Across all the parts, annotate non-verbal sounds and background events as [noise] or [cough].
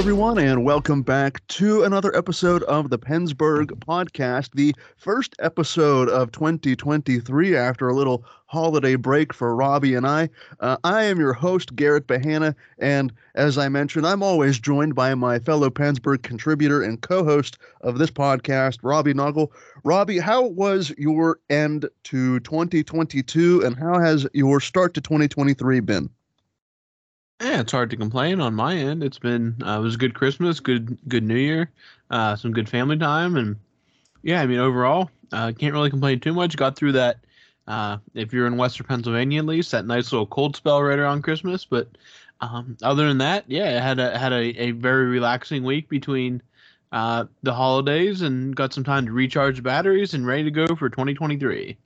Everyone, and welcome back to another episode of the PensBurgh podcast, the first episode of 2023 after a little holiday break for Robbie and I. Uh, I am your host, Garrett Bahana, and as I mentioned, I'm always joined by my fellow PensBurgh contributor and co host of this podcast, Robbie Noggle. Robbie, how was your end to 2022, and how has your start to 2023 been? Yeah, it's hard to complain on my end. It's been uh, it was a good Christmas, good good New Year, uh, some good family time, and yeah, I mean overall, uh, can't really complain too much. Got through that. Uh, if you're in Western Pennsylvania, at least that nice little cold spell right around Christmas. But um, other than that, yeah, I had a had a, a very relaxing week between uh, the holidays and got some time to recharge batteries and ready to go for 2023.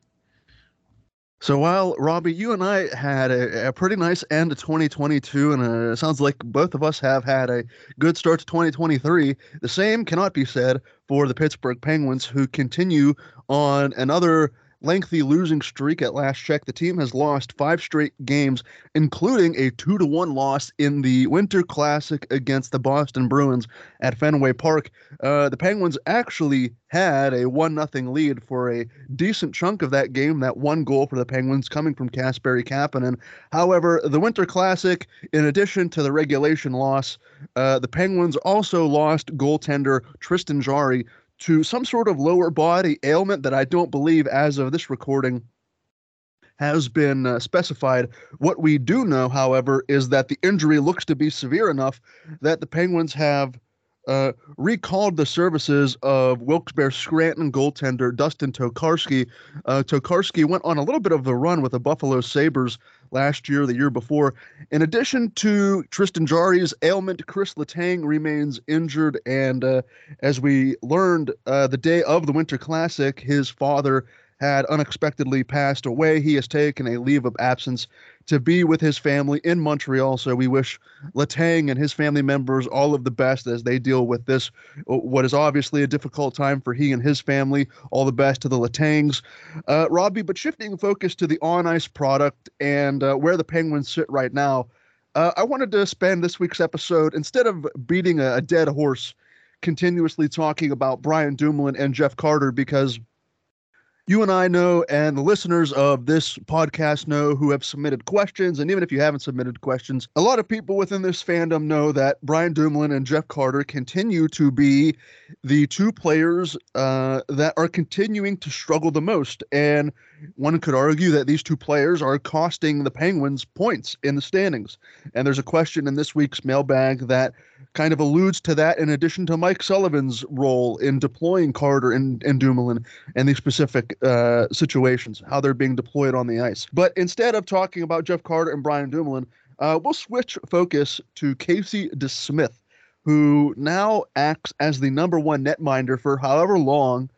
So while Robbie, you and I had a, a pretty nice end to 2022, and uh, it sounds like both of us have had a good start to 2023. The same cannot be said for the Pittsburgh Penguins, who continue on another lengthy losing streak at last check. The team has lost five straight games, including a two to one loss in the Winter Classic against the Boston Bruins at Fenway Park. Uh, the Penguins actually had a one nothing lead for a decent chunk of that game. That one goal for the Penguins coming from Kasperi Kapanen. However, the Winter Classic, in addition to the regulation loss, uh, the Penguins also lost goaltender Tristan Jarry to some sort of lower body ailment that I don't believe, as of this recording, has been uh, specified. What we do know, however, is that the injury looks to be severe enough that the Penguins have uh, recalled the services of Wilkes-Barre Scranton goaltender Dustin Tokarski. Uh, Tokarski went on a little bit of a run with the Buffalo Sabres last year, the year before. In addition to Tristan Jarry's ailment, Chris Letang remains injured. And uh, as we learned uh, the day of the Winter Classic, his father had unexpectedly passed away. He has taken a leave of absence to be with his family in Montreal. So we wish Letang and his family members all of the best as they deal with this, what is obviously a difficult time for he and his family. All the best to the Letangs. Uh, Robbie, but shifting focus to the on ice product and uh, where the Penguins sit right now, uh, I wanted to spend this week's episode, instead of beating a, a dead horse, continuously talking about Brian Dumoulin and Jeff Carter because – you and I know, and the listeners of this podcast know who have submitted questions. And even if you haven't submitted questions, a lot of people within this fandom know that Brian Dumoulin and Jeff Carter continue to be the two players uh, that are continuing to struggle the most. And one could argue that these two players are costing the Penguins points in the standings. And there's a question in this week's mailbag that kind of alludes to that, in addition to Mike Sullivan's role in deploying Carter and, and Dumoulin and these specific uh, situations, how they're being deployed on the ice. But instead of talking about Jeff Carter and Brian Dumoulin, uh, we'll switch focus to Casey DeSmith, who now acts as the number one netminder for however long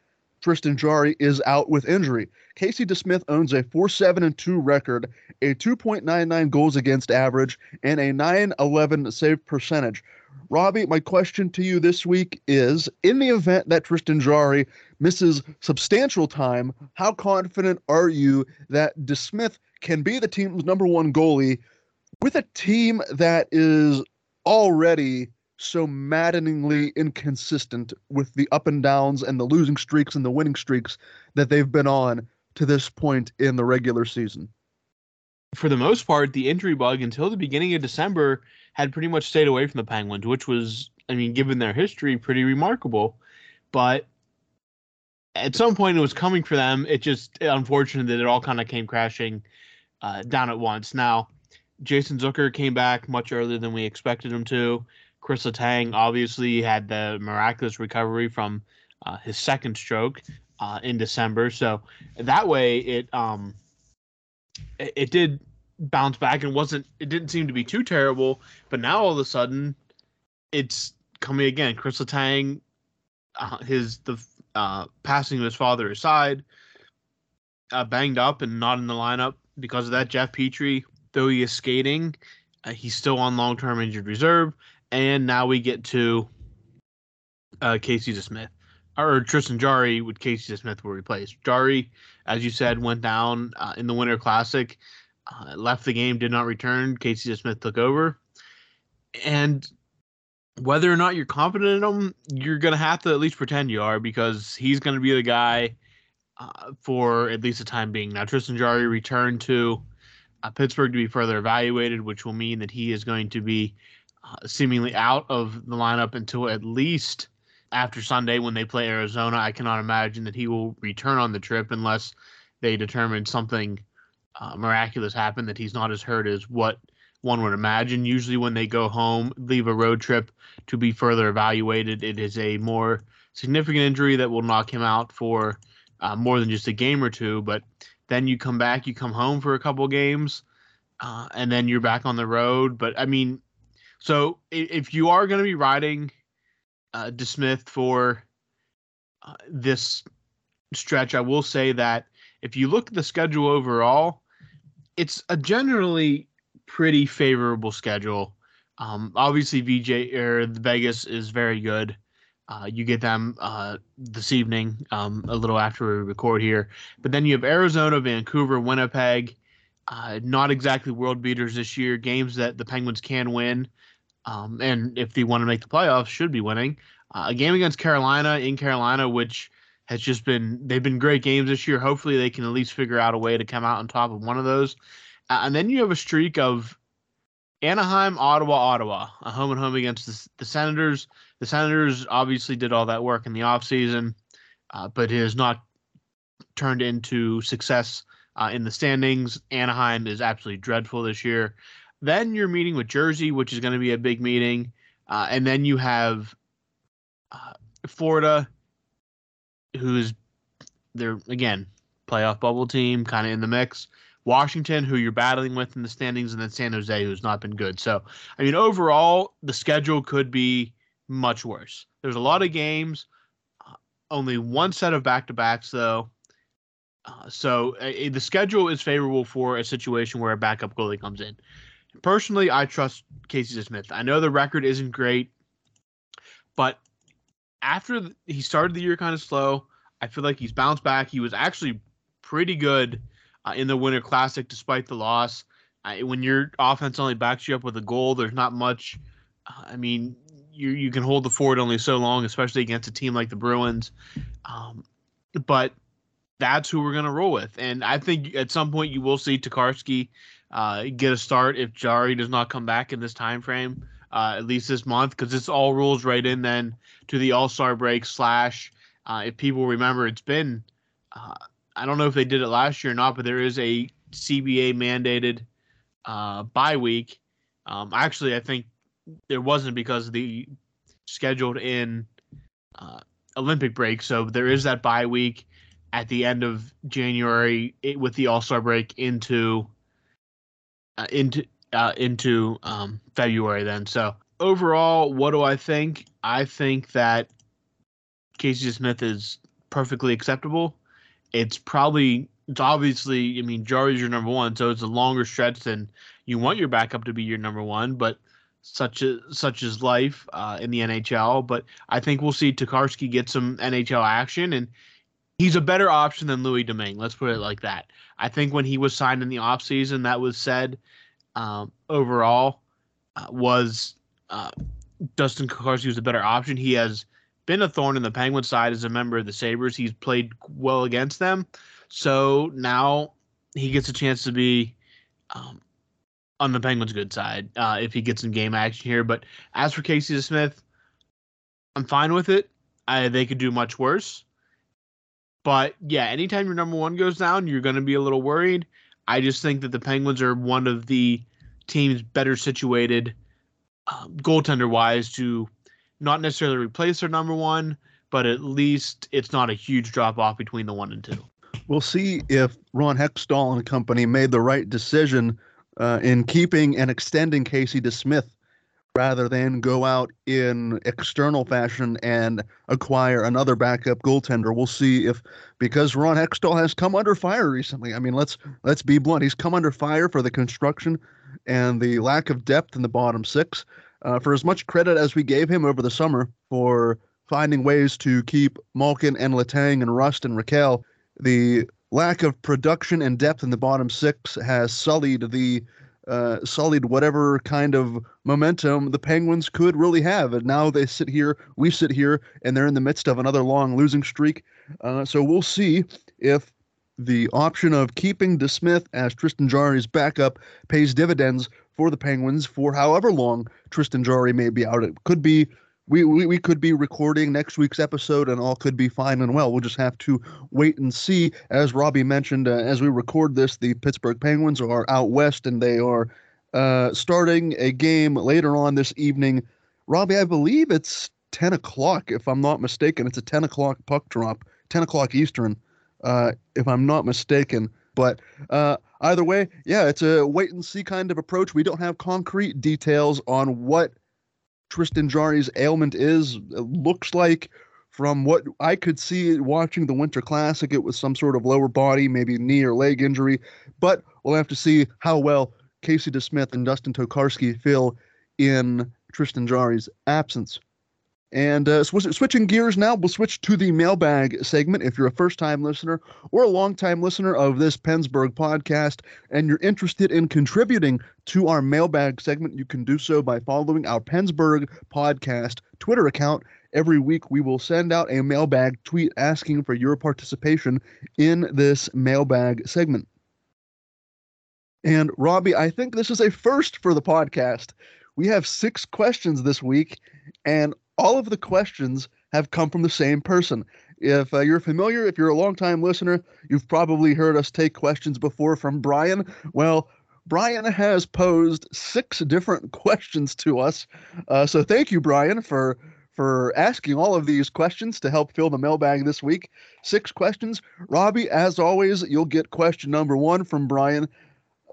Tristan Jarry is out with injury. Casey DeSmith owns a 4 7 and 2 record, a 2.99 goals against average, and a 9-11 save percentage. Robbie, my question to you this week is in the event that Tristan Jarry misses substantial time, how confident are you that DeSmith can be the team's number one goalie with a team that is already so maddeningly inconsistent with the up and downs and the losing streaks and the winning streaks that they've been on to this point in the regular season? For the most part, the injury bug until the beginning of December had pretty much stayed away from the Penguins, which was, I mean, given their history, pretty remarkable. But at some point, it was coming for them. It just unfortunate that it all kind of came crashing uh, down at once. Now, Jason Zucker came back much earlier than we expected him to. Chris Letang obviously had the miraculous recovery from uh, his second stroke uh, in December, so that way it um it, it, did bounce back and wasn't it didn't seem to be too terrible. But now all of a sudden, it's coming again. Chris Letang, uh, his the uh, passing of his father aside, uh, banged up and not in the lineup because of that. Jeff Petry, though he is skating, uh, he's still on long term injured reserve. And now we get to uh, Casey Smith or Tristan Jarry with Casey Smith will replace. Jarry, as you said, went down uh, in the Winter Classic, uh, left the game, did not return. Casey Smith took over. And whether or not you're confident in him, you're going to have to at least pretend you are because he's going to be the guy uh, for at least the time being. Now, Tristan Jarry returned to uh, Pittsburgh to be further evaluated, which will mean that he is going to be seemingly out of the lineup until at least after Sunday when they play Arizona. I cannot imagine that he will return on the trip unless they determine something uh, miraculous happened that he's not as hurt as what one would imagine. Usually, when they go home, leave a road trip to be further evaluated, it is a more significant injury that will knock him out for uh, more than just a game or two. But then you come back, you come home for a couple games, uh, and then you're back on the road. But I mean, so if you are going to be riding uh, DeSmith for uh, this stretch, I will say that if you look at the schedule overall, it's a generally pretty favorable schedule. Um, obviously, VJ or the Vegas is very good. Uh, you get them uh, this evening, um, a little after we record here. But then you have Arizona, Vancouver, Winnipeg. Uh, not exactly world beaters this year. Games that the Penguins can win, um, and if they want to make the playoffs, should be winning. Uh, a game against Carolina in Carolina, which has just been they've been great games this year. Hopefully, they can at least figure out a way to come out on top of one of those. Uh, and then you have a streak of Anaheim, Ottawa, Ottawa, a home and home against the, the Senators. The Senators obviously did all that work in the offseason, uh, but it has not turned into success uh, in the standings. Anaheim is absolutely dreadful this year. Then you're meeting with Jersey, which is going to be a big meeting. Uh, and then you have uh, Florida, who's they're again playoff bubble team, kind of in the mix. Washington, who you're battling with in the standings, and then San Jose, who's not been good. So, I mean, overall, the schedule could be much worse. There's a lot of games, uh, only one set of back to backs, though. Uh, so, uh, the schedule is favorable for a situation where a backup goalie comes in. Personally, I trust Casey Smith. I know the record isn't great, but after he started the year kind of slow, I feel like he's bounced back. He was actually pretty good uh, in the Winter Classic despite the loss. When your offense only backs you up with a goal, there's not much. Uh, I mean, you you can hold the fort only so long, especially against a team like the Bruins. Um, but that's who we're going to roll with. And I think at some point you will see Tokarski uh, get a start if Jarry does not come back in this time frame, uh, at least this month, because this all rolls right in then to the All Star break slash. Uh, if people remember, it's been uh, I don't know if they did it last year or not, but there is a CBA mandated uh, bye week. Um, actually, I think there wasn't because the scheduled in uh, Olympic break, so there is that bye week at the end of January it, with the All Star break into uh, into uh, into um, February. Then, so overall, what do I think? I think that Casey Smith is perfectly acceptable. It's probably it's obviously I mean Jarry's your number one, so it's a longer stretch than you want your backup to be your number one, but such as such as life uh, in the NHL. But I think we'll see Tokarski get some NHL action, and he's a better option than Louis Domingue. Let's put it like that. I think when he was signed in the offseason, that was said um, overall uh, was uh, Dustin Tokarski was a better option. He has been a thorn in the Penguin side as a member of the Sabres. He's played well against them. So now he gets a chance to be um, on the Penguins' good side uh, if he gets some game action here. But as for Casey Smith, I'm fine with it. I, they could do much worse. But yeah, anytime your number one goes down, you're going to be a little worried. I just think that the Penguins are one of the teams better situated um, goaltender wise to not necessarily replace their number one, but at least it's not a huge drop off between the one and two. We'll see if Ron Hextall and company made the right decision uh, in keeping and extending Casey DeSmith rather than go out in external fashion and acquire another backup goaltender. We'll see if because Ron Hextall has come under fire recently. I mean, let's let's be blunt. He's come under fire for the construction and the lack of depth in the bottom six. Uh, for as much credit as we gave him over the summer for finding ways to keep Malkin and Letang and Rust and Rakell, the lack of production and depth in the bottom six has sullied the uh, sullied whatever kind of momentum the Penguins could really have. And now they sit here, we sit here, and they're in the midst of another long losing streak. Uh, so we'll see if the option of keeping DeSmith as Tristan Jarry's backup pays dividends for the Penguins for however long Tristan Jarry may be out. It could be we, we, we could be recording next week's episode and all could be fine and well. We'll just have to wait and see. As Robbie mentioned, uh, as we record this, the Pittsburgh Penguins are out west and they are uh, starting a game later on this evening. Robbie, I believe it's 10 o'clock, if I'm not mistaken. It's a 10 o'clock puck drop, 10 o'clock Eastern, uh, if I'm not mistaken. But uh, either way, yeah, it's a wait and see kind of approach. We don't have concrete details on what Tristan Jarry's ailment is. It looks like, from what I could see watching the Winter Classic, it was some sort of lower body, maybe knee or leg injury. But we'll have to see how well Casey DeSmith and Dustin Tokarski feel in Tristan Jarry's absence. And uh, sw- switching gears now, we'll switch to the mailbag segment. If you're a first time listener or a long time listener of this PensBurgh podcast and you're interested in contributing to our mailbag segment, you can do so by following our PensBurgh podcast Twitter account. Every week, we will send out a mailbag tweet asking for your participation in this mailbag segment. And Robbie, I think this is a first for the podcast. We have six questions this week, and all of the questions have come from the same person. If uh, you're familiar, if you're a longtime listener, you've probably heard us take questions before from Brian. Well, Brian has posed six different [laughs] questions to us. Uh, so thank you, Brian, for for asking all of these questions to help fill the mailbag this week. Six questions. Robbie, as always, you'll get question number one from Brian.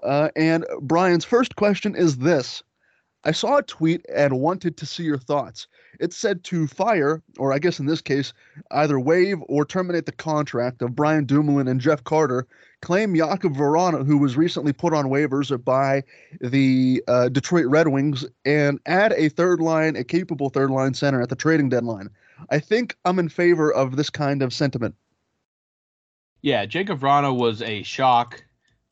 Uh, and Brian's first question is this I saw a tweet and wanted to see your thoughts. It said to fire, or I guess in this case, either waive or terminate the contract of Brian Dumoulin and Jeff Carter, claim Jakub Vrana, who was recently put on waivers by the uh, Detroit Red Wings, and add a third line, a capable third line center at the trading deadline. I think I'm in favor of this kind of sentiment. Yeah, Jakub Vrana was a shock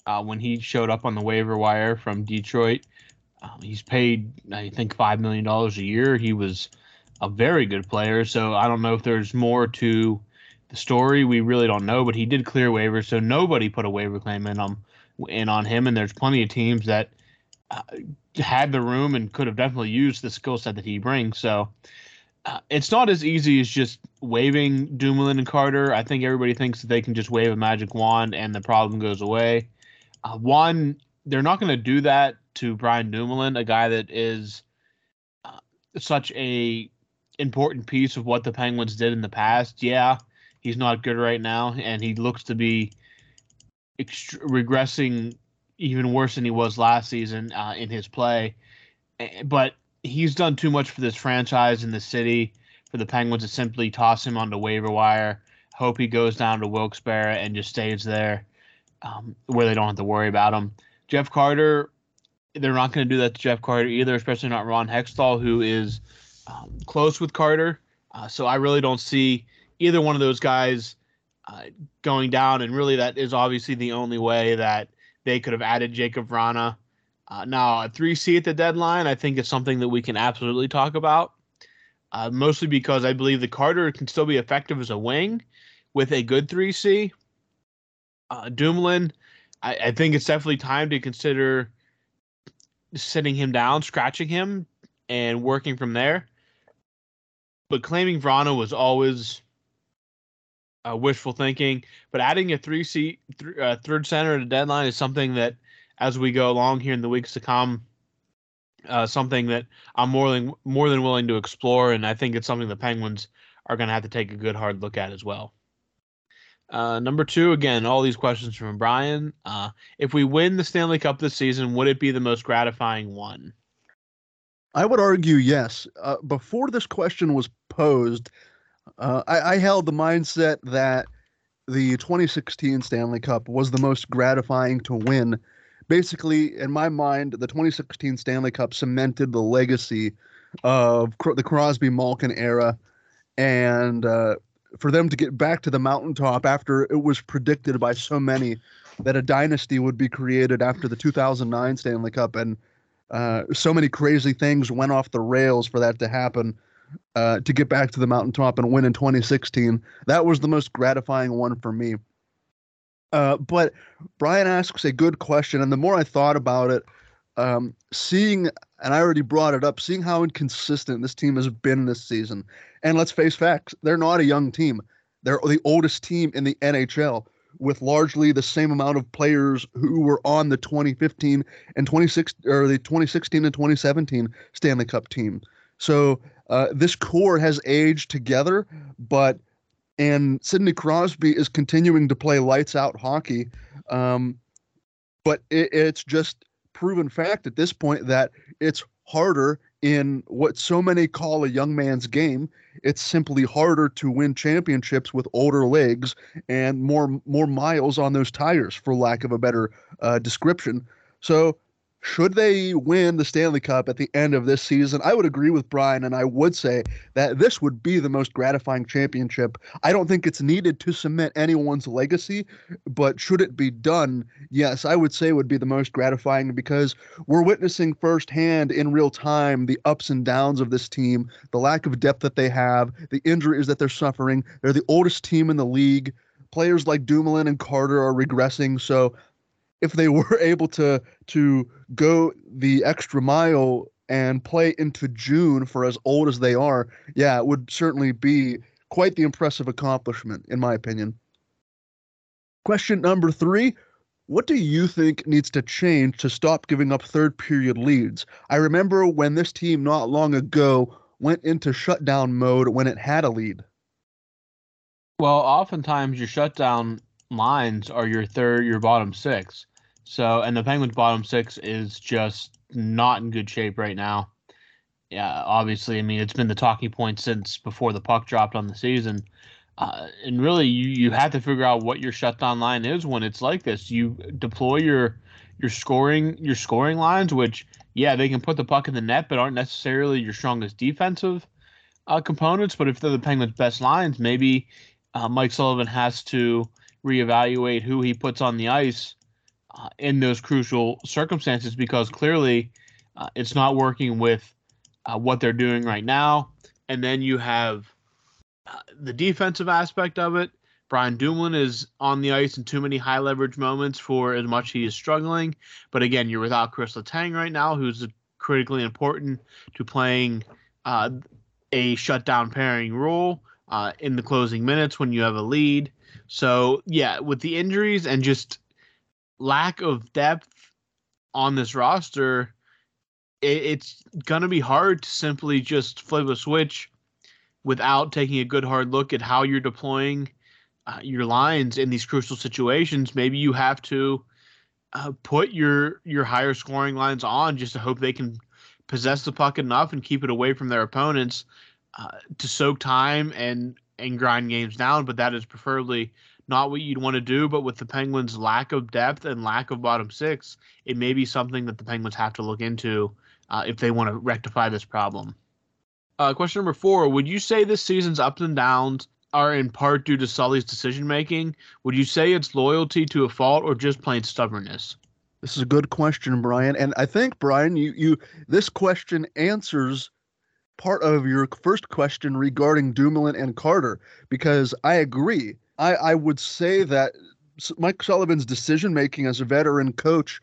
uh, when he showed up on the waiver wire from Detroit. Um, he's paid, I think, five million dollars a year. He was a very good player. So I don't know if there's more to the story. We really don't know, but he did clear waivers, so nobody put a waiver claim in on in on him. And there's plenty of teams that uh, had the room and could have definitely used the skill set that he brings. So. Uh, it's not as easy as just waving Dumoulin and Carter. I think everybody thinks that they can just wave a magic wand and the problem goes away. Uh, one, they're not going to do that to Brian Dumoulin, a guy that is uh, such a important piece of what the Penguins did in the past. Yeah, he's not good right now, and he looks to be ext- regressing even worse than he was last season uh, in his play. But he's done too much for this franchise in the city for the Penguins to simply toss him on the waiver wire. hope he goes down to Wilkes-Barre and just stays there, um, where they don't have to worry about him. Jeff Carter, they're not going to do that to Jeff Carter either, especially not Ron Hextall, who is um, close with Carter. Uh, so I really don't see either one of those guys uh, going down, and really that is obviously the only way that they could have added Jakub Vrana. Uh, now, a 3C at the deadline, I think is something that we can absolutely talk about, uh, mostly because I believe the Carter can still be effective as a wing with a good 3C. Uh, Dumoulin, I, I think it's definitely time to consider sitting him down, scratching him, and working from there. But claiming Vrana was always uh, wishful thinking. But adding a 3C th- uh, third center at a deadline is something that, as we go along here in the weeks to come, uh, something that I'm more than more than willing to explore, and I think it's something the Penguins are going to have to take a good hard look at as well. Uh, number two, again, all these questions from Brian. Uh, if we win the Stanley Cup this season, would it be the most gratifying one? I would argue yes. Uh, before this question was posed, uh, I, I, held the mindset that the 2016 Stanley Cup was the most gratifying to win. Basically, in my mind, the 2016 Stanley Cup cemented the legacy of the Crosby Malkin era, and uh, for them to get back to the mountaintop after it was predicted by so many that a dynasty would be created after the 2009 Stanley Cup, and uh, so many crazy things went off the rails for that to happen uh, to get back to the mountaintop and win in 2016. That was the most gratifying one for me. Uh, but Brian asks a good question, and the more I thought about it, um, seeing, and I already brought it up, seeing how inconsistent this team has been this season. And let's face facts, they're not a young team. They're the oldest team in the NHL with largely the same amount of players who were on the 2015 and 26 or the 2016 and 2017 Stanley Cup team. So uh, this core has aged together, but and Sidney Crosby is continuing to play lights out hockey. Um, but it, it's just proven fact at this point that it's harder in what so many call a young man's game. It's simply harder to win championships with older legs and more more miles on those tires, for lack of a better uh, description. So should they win the Stanley Cup at the end of this season, I would agree with Brian, and I would say that this would be the most gratifying championship. I don't think it's needed to cement anyone's legacy, but should it be done, yes, I would say would be the most gratifying because we're witnessing firsthand in real time the ups and downs of this team, the lack of depth that they have, the injuries that they're suffering. They're the oldest team in the league. Players like Dumoulin and Carter are regressing, so if they were [laughs] able to to go the extra mile and play into June for as old as they are, yeah, it would certainly be quite the impressive accomplishment, in my opinion. Question number three What do you think needs to change to stop giving up third period leads? I remember when this team not long ago went into shutdown mode when it had a lead. Well, oftentimes your shutdown lines are your third, your bottom six. So, and the Penguins' bottom six is just not in good shape right now. Yeah, obviously, I mean, it's been the talking point since before the puck dropped on the season. Uh, and really, you, you have to figure out what your shutdown line is when it's like this. You deploy your your scoring your scoring lines, which yeah, they can put the puck in the net, but aren't necessarily your strongest defensive uh, components. But if they're the Penguins' best lines, maybe uh, Mike Sullivan has to reevaluate who he puts on the ice uh, in those crucial circumstances because clearly uh, it's not working with uh, what they're doing right now. And then you have uh, the defensive aspect of it. Brian Dumoulin is on the ice in too many high leverage moments for as much he is struggling. But again, you're without Chris Letang right now, who's critically important to playing uh, a shutdown pairing role uh, in the closing minutes when you have a lead. So yeah, with the injuries and just lack of depth on this roster, it, it's going to be hard to simply just flip a switch without taking a good hard look at how you're deploying uh, your lines in these crucial situations. Maybe you have to uh, put your your higher scoring lines on just to hope they can possess the puck enough and keep it away from their opponents uh, to soak time and and grind games down, but that is preferably not what you'd want to do. But with the Penguins' lack of depth and lack of bottom six, it may be something that the Penguins have to look into uh, if they want to rectify this problem. Uh, question number four Would you say this season's ups and downs are in part due to Sully's decision making? Would you say it's loyalty to a fault or just plain stubbornness? This is a good question, Brian. And I think, Brian, you, you this question answers part of your first question regarding Dumoulin and Carter, because I agree. I, I would say that Mike Sullivan's decision making as a veteran coach,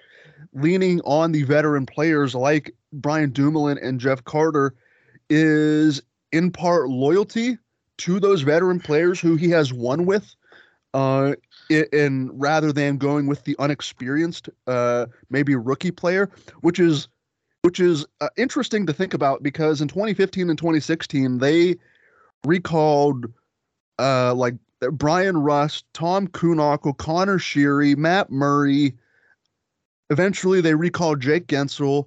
leaning on the veteran players like Brian Dumoulin and Jeff Carter, is in part loyalty to those veteran players who he has won with, uh, in rather than going with the unexperienced, uh, maybe rookie player, which is which is uh, interesting to think about because in 2015 and 2016 they recalled uh, like Bryan Rust, Tom Kuhnhackl, Conor Sheary, Matt Murray. Eventually, they recalled Jake Guentzel,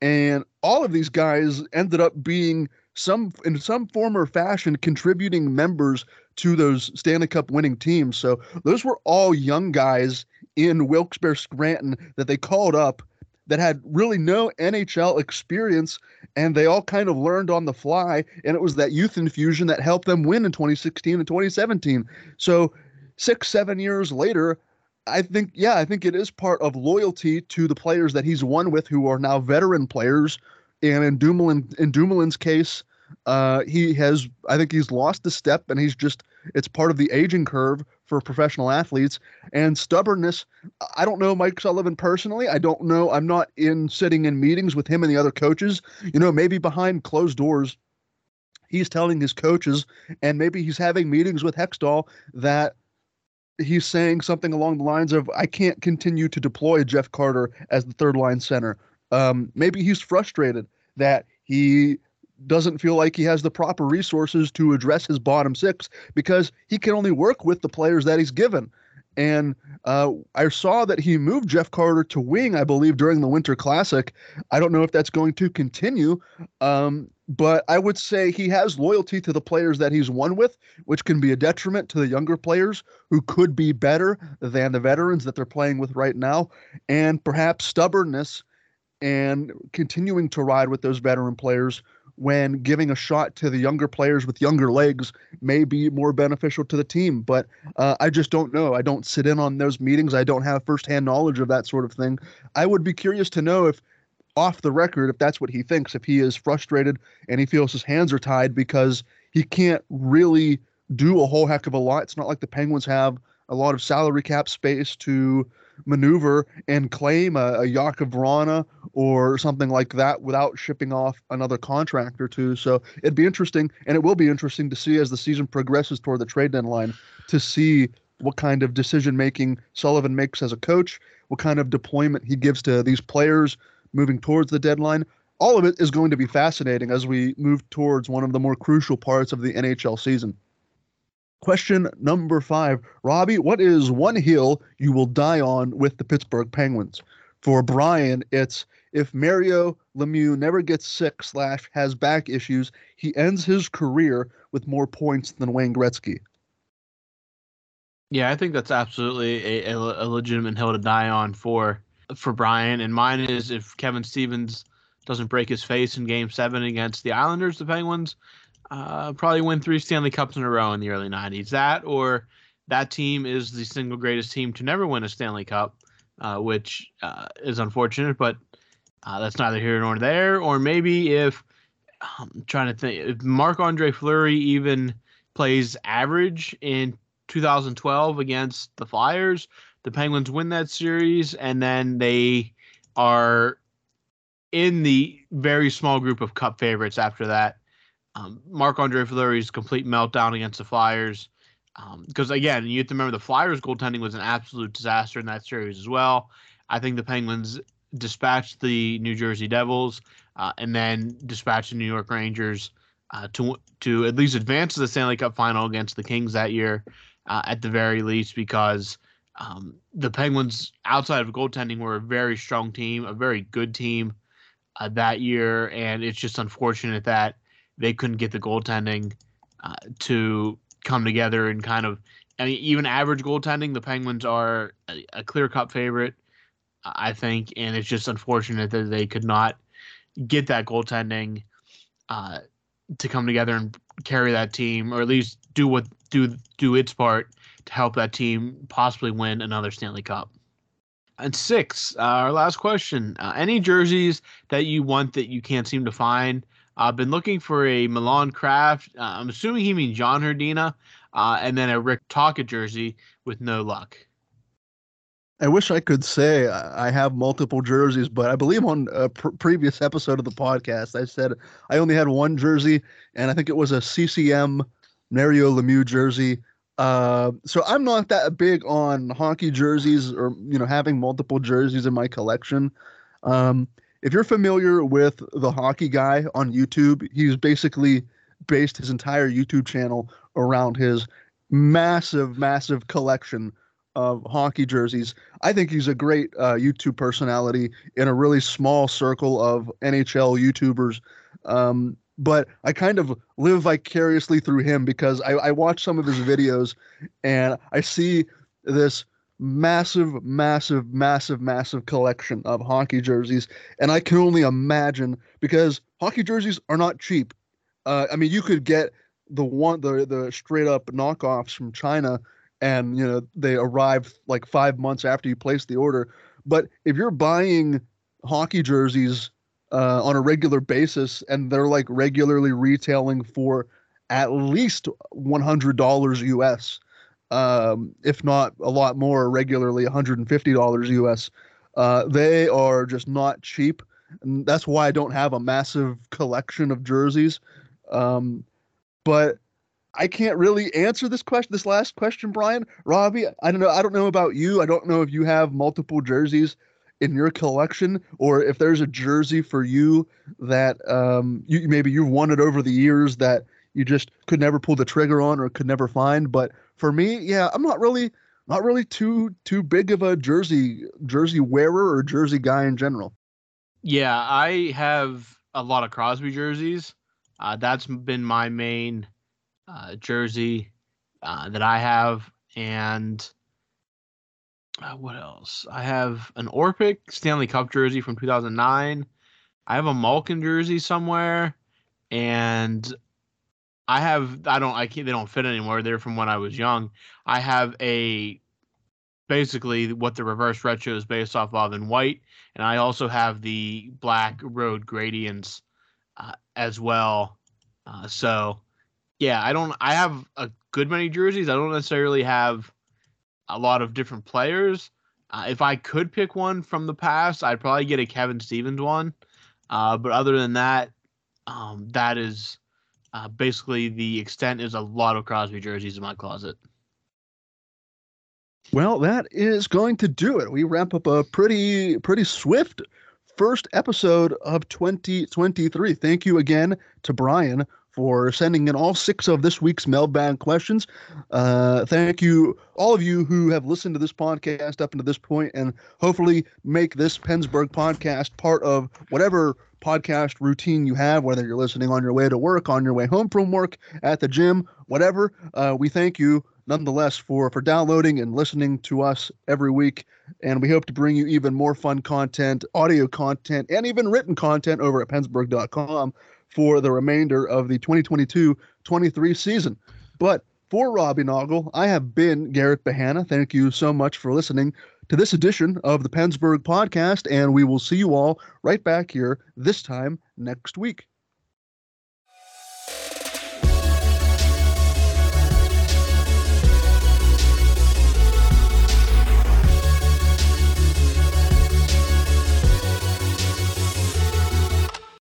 and all of these guys ended up being some in some form or fashion contributing members to those Stanley Cup winning teams. So those were all young guys in Wilkes-Barre Scranton that they called up that had really no NHL experience and they all kind of learned on the fly and it was that youth infusion that helped them win in 2016 and 2017. So 6 7 years later I think yeah, I think it is part of loyalty to the players that he's won with who are now veteran players and in Dumoulin in Dumoulin's case uh, he has I think he's lost a step and he's just it's part of the aging curve for professional athletes and stubbornness. I don't know Mike Sullivan personally. I don't know. I'm not in sitting in meetings with him and the other coaches. You know, maybe behind closed doors, he's telling his coaches, and maybe he's having meetings with Hextall that he's saying something along the lines of, I can't continue to deploy Jeff Carter as the third line center. Um, maybe he's frustrated that he doesn't feel like he has the proper resources to address his bottom six because he can only work with the players that he's given. And uh, I saw that he moved Jeff Carter to wing, I believe, during the Winter Classic. I don't know if that's going to continue, um, but I would say he has loyalty to the players that he's won with, which can be a detriment to the younger players who could be better than the veterans that they're playing with right now, and perhaps stubbornness and continuing to ride with those veteran players when giving a shot to the younger players with younger legs may be more beneficial to the team. But uh, I just don't know. I don't sit in on those meetings. I don't have firsthand knowledge of that sort of thing. I would be curious to know if, off the record, if that's what he thinks, if he is frustrated and he feels his hands are tied because he can't really do a whole heck of a lot. It's not like the Penguins have a lot of salary cap space to maneuver and claim a, a Jakub or something like that without shipping off another contract or two. So it'd be interesting, and it will be interesting to see as the season progresses toward the trade deadline to see what kind of decision making Sullivan makes as a coach, what kind of deployment he gives to these players moving towards the deadline. All of it is going to be fascinating as we move towards one of the more crucial parts of the NHL season. Question number five Robbie, what is one hill you will die on with the Pittsburgh Penguins? For Brian, it's if Mario Lemieux never gets sick slash has back issues, he ends his career with more points than Wayne Gretzky. Yeah, I think that's absolutely a, a, legitimate hill to die on for for Brian. And mine is if Kevin Stevens doesn't break his face in Game Seven against the Islanders, the Penguins, uh, probably win three Stanley Cups in a row in the early 90s. That or that team is the single greatest team to never win a Stanley Cup, uh, which uh, is unfortunate, but uh, that's neither here nor there. Or maybe if I'm trying to think, if Marc Andre Fleury even plays average in 2012 against the Flyers, the Penguins win that series, and then they are in the very small group of Cup favorites after that. Um, Marc Andre Fleury's complete meltdown against the Flyers. Because um, again, you have to remember the Flyers goaltending was an absolute disaster in that series as well. I think the Penguins dispatched the New Jersey Devils uh, and then dispatched the New York Rangers uh, to to at least advance to the Stanley Cup final against the Kings that year, uh, at the very least, because um, the Penguins, outside of goaltending, were a very strong team, a very good team uh, that year, and it's just unfortunate that they couldn't get the goaltending uh, to come together and kind of. I mean, even average goaltending, the Penguins are a, a clear cup favorite, I think, and it's just unfortunate that they could not get that goaltending uh, to come together and carry that team, or at least do what do do its part to help that team possibly win another Stanley Cup. And six, uh, our last question: uh, Any jerseys that you want that you can't seem to find? I've been looking for a Milan Kraft. Uh, I'm assuming he means John Hrdina, uh, and then a Rick Tocchet jersey with no luck. I wish I could say I have multiple jerseys, but I believe on a pr- previous episode of the podcast, I said I only had one jersey, and I think it was a CCM Mario Lemieux jersey. Uh, so I'm not that big on hockey jerseys or you know having multiple jerseys in my collection. Um, if you're familiar with the hockey guy on YouTube, he's basically based his entire YouTube channel around his massive, massive collection of hockey jerseys. I think he's a great uh, YouTube personality in a really small circle of NHL YouTubers. Um, but I kind of live vicariously through him because I, I watch some of his videos and I see this massive, massive, massive, massive collection of hockey jerseys. And I can only imagine because hockey jerseys are not cheap. Uh, I mean, you could get the one, the, the straight up knockoffs from China and, you know, they arrive like five months after you place the order. But if you're buying hockey jerseys uh, on a regular basis and they're like regularly retailing for at least $100 US, um, if not a lot more regularly, $150 US. Uh, they are just not cheap. And that's why I don't have a massive collection of jerseys. Um, but I can't really answer this question, this last question, Brian. Robbie, I don't know. I don't know about you. I don't know if you have multiple jerseys in your collection or if there's a jersey for you that um, you maybe you've wanted over the years that you just could never pull the trigger on or could never find. But for me, yeah, I'm not really not really too too big of a jersey jersey wearer or jersey guy in general. Yeah, I have a lot of Crosby jerseys. Uh, that's been my main uh, jersey uh, that I have, and uh, what else? I have an Orpik Stanley Cup jersey from 2009. I have a Malkin jersey somewhere, and I have I don't I can't they don't fit anymore. They're from when I was young. I have a basically what the reverse retro is based off of in white, and I also have the black road gradients uh, as well. Uh, so yeah, I don't I have a good many jerseys. I don't necessarily have a lot of different players. Uh, if I could pick one from the past, I'd probably get a Kevin Stevens one. Uh, but other than that, um, that is uh, basically, the extent is a lot of Crosby jerseys in my closet. Well, that is going to do it. We wrap up a pretty pretty swift first episode of 2023. Thank you again to Brian for sending in all six of this week's mailbag questions. Uh, thank you, all of you who have listened to this podcast up until this point, and hopefully make this PensBurgh podcast part of whatever podcast routine you have, whether you're listening on your way to work, on your way home from work, at the gym, whatever. Uh, we thank you nonetheless for for downloading and listening to us every week and we hope to bring you even more fun content audio content and even written content over at pensburgh.com for the remainder of the 2022-23 season but for robbie noggle i have been garrett bahana thank you so much for listening to this edition of the PensBurgh podcast, and we will see you all right back here this time next week.